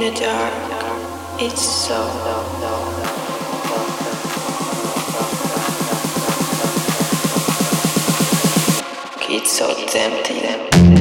in the dark, it's so. It's so tempting.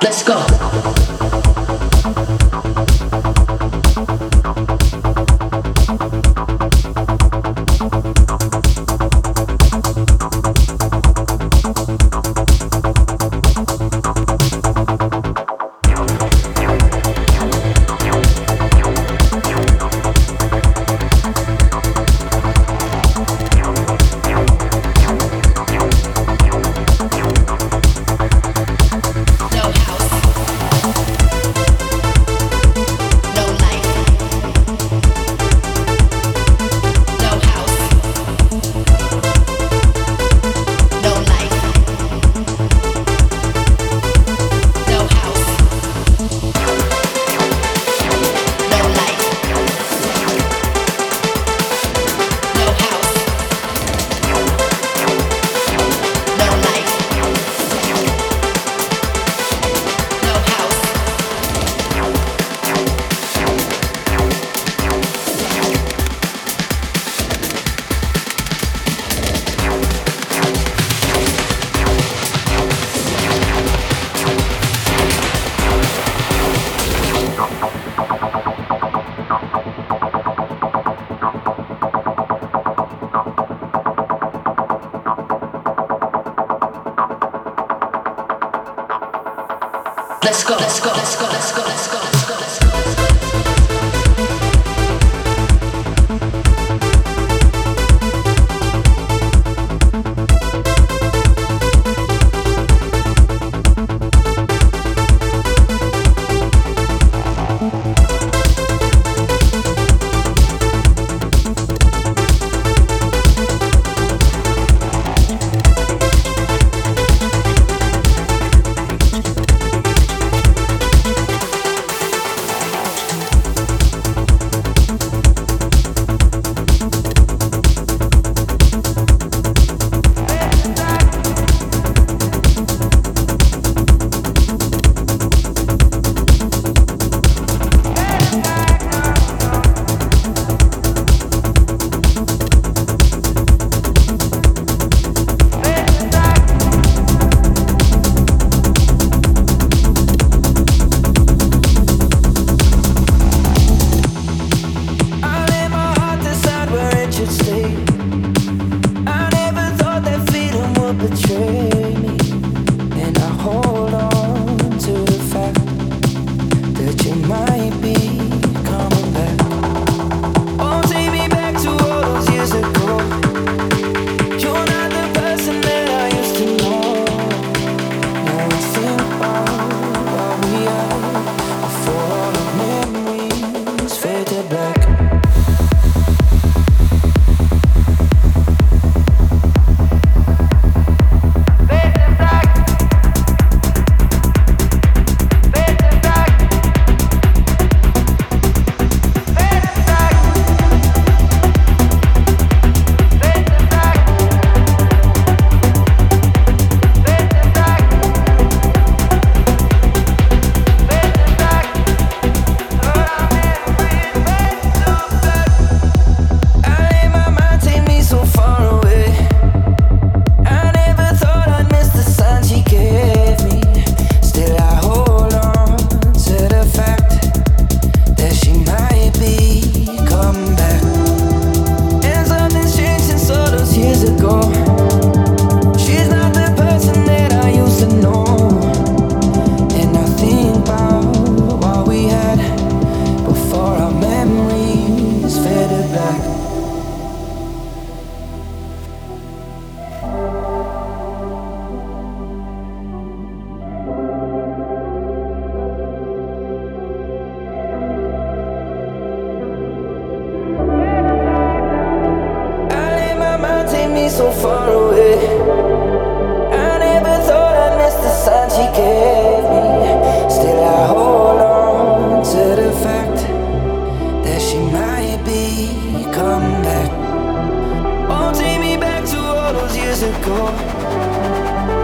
Let's go.